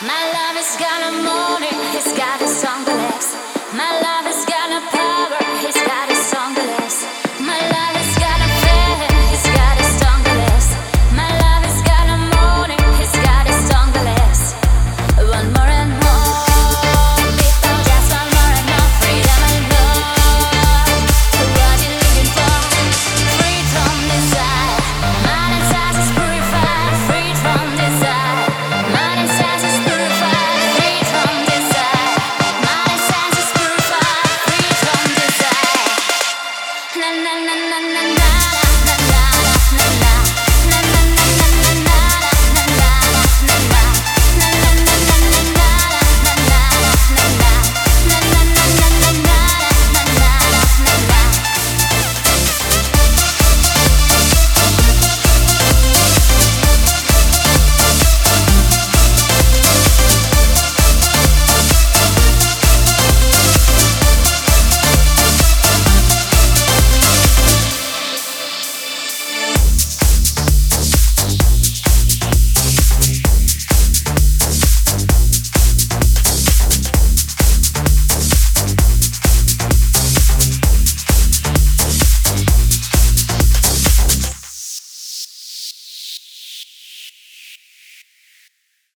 My love has got a morning, it's got a song that My love has got a power. na na na